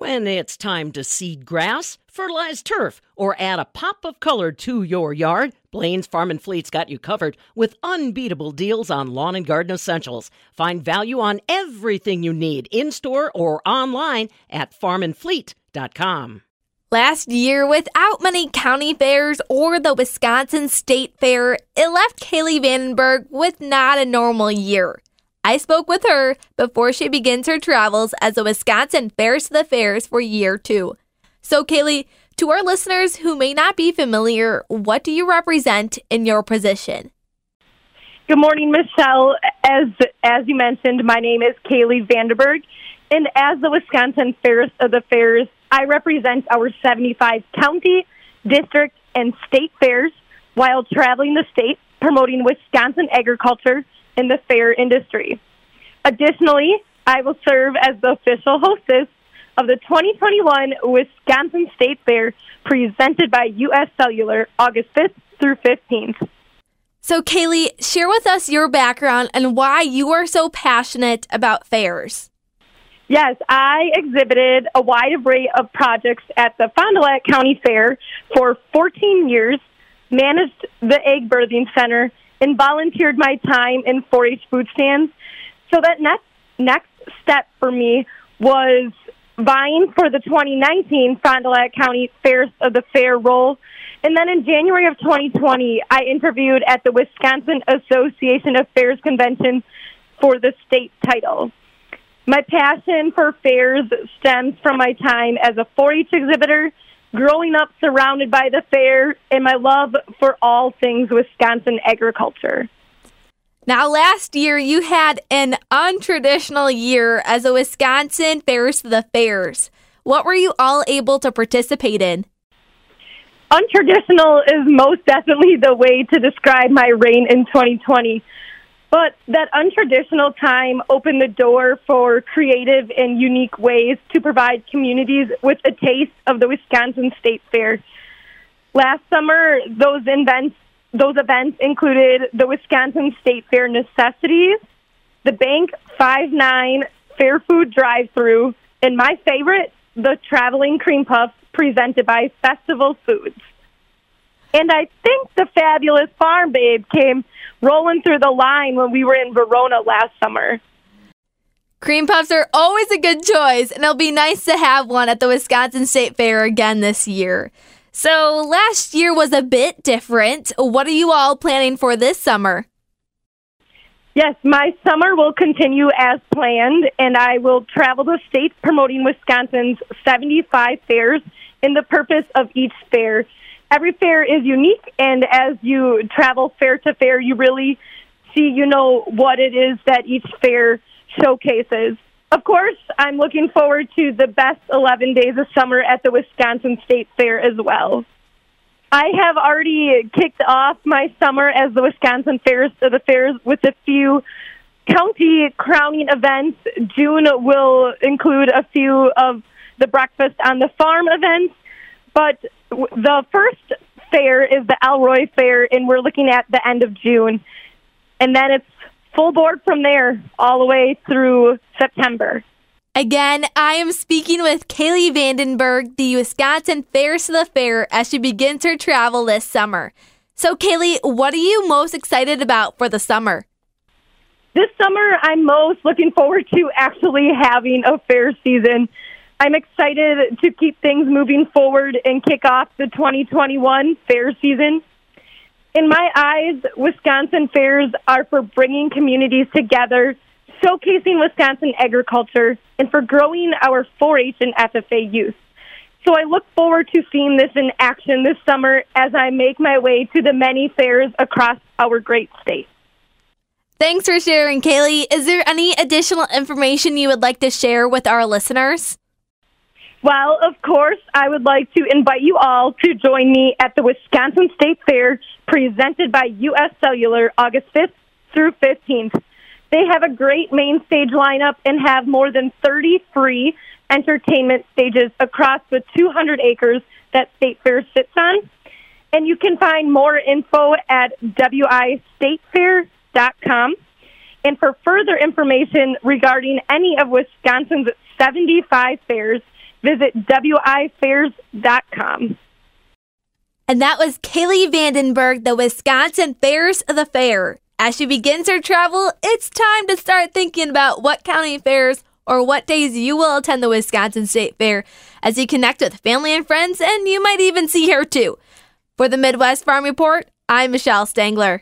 When it's time to seed grass, fertilize turf, or add a pop of color to your yard, Blain's Farm and Fleet's got you covered with unbeatable deals on lawn and garden essentials. Find value on everything you need in store or online at farmandfleet.com. Last year, without many county fairs or the Wisconsin State Fair, it left Kaylee Vandenberg with not a normal year. I spoke with her before she begins her travels as a Wisconsin Fairest of the Fairs for year two. So, Kaylee, to our listeners who may not be familiar, what do you represent in your position? Good morning, Michelle. As as you mentioned, my name is Kaylee Vandenberg, and as the Wisconsin Fairest of the Fairs, I represent our 75 county, district, and state fairs while traveling the state promoting Wisconsin agriculture in the fair industry. Additionally, I will serve as the official hostess of the 2021 Wisconsin State Fair presented by U.S. Cellular August 5th through 15th. So, Kaylee, share with us your background and why you are so passionate about fairs. Yes, I exhibited a wide array of projects at the Fond du Lac County Fair for 14 years, managed the Egg Birthing Center, and volunteered my time in 4-H food stands. So that next next step for me was vying for the 2019 Fond du Lac County Fairest of uh, the Fair role. And then in January of 2020, I interviewed at the Wisconsin Association of Fairs Convention for the state title. My passion for fairs stems from my time as a 4 H exhibitor growing up surrounded by the fair, and my love for all things Wisconsin agriculture. Now, last year you had an untraditional year as a Wisconsin Fairest of the Fairs. What were you all able to participate in? Untraditional is most definitely the way to describe my reign in 2020. But that untraditional time opened the door for creative and unique ways to provide communities with a taste of the Wisconsin State Fair. Last summer, those events, those events included the Wisconsin State Fair necessities, the Bank 5-9 Fair Food Drive-Through, and my favorite, the Traveling Cream Puffs presented by Festival Foods. And I think the fabulous Farm Babe came rolling through the line when we were in Verona last summer. Cream puffs are always a good choice, and it'll be nice to have one at the Wisconsin State Fair again this year. So, last year was a bit different. What are you all planning for this summer? Yes, my summer will continue as planned, and I will travel the state promoting Wisconsin's 75 fairs in the purpose of each fair every fair is unique, and as you travel fair to fair, you really see, you know, what it is that each fair showcases. Of course, I'm looking forward to the best 11 days of summer at the Wisconsin State Fair as well. I have already kicked off my summer as the Wisconsin Fairest of the Fairs with a few county crowning events. June will include a few of the breakfast on the farm events, but the first fair is the Elroy Fair, and we're looking at the end of June. And then it's full board from there all the way through September. Again, I am speaking with Kaylee Vandenberg, the Wisconsin Fairest of the Fair, as she begins her travel this summer. So, Kaylee, what are you most excited about for the summer? This summer, I'm most looking forward to actually having a fair season. I'm excited to keep things moving forward and kick off the 2021 fair season. In my eyes, Wisconsin fairs are for bringing communities together, showcasing Wisconsin agriculture, and for growing our 4 H and FFA youth. So I look forward to seeing this in action this summer as I make my way to the many fairs across our great state. Thanks for sharing, Kaylee. Is there any additional information you would like to share with our listeners? Well, of course, I would like to invite you all to join me at the Wisconsin State Fair presented by U.S. Cellular August 5th through 15th. They have a great main stage lineup and have more than 30 free entertainment stages across the 200 acres that State Fair sits on. And you can find more info at wistatefair.com. And for further information regarding any of Wisconsin's 75 fairs, visit wifairs.com. And that was Kaylee Vandenberg, the Wisconsin Fairest of the Fair. As she begins her travel, it's time to start thinking about what county fairs or what days you will attend the Wisconsin State Fair as you connect with family and friends, and you might even see her too. For the Midwest Farm Report, I'm Michelle Stangler.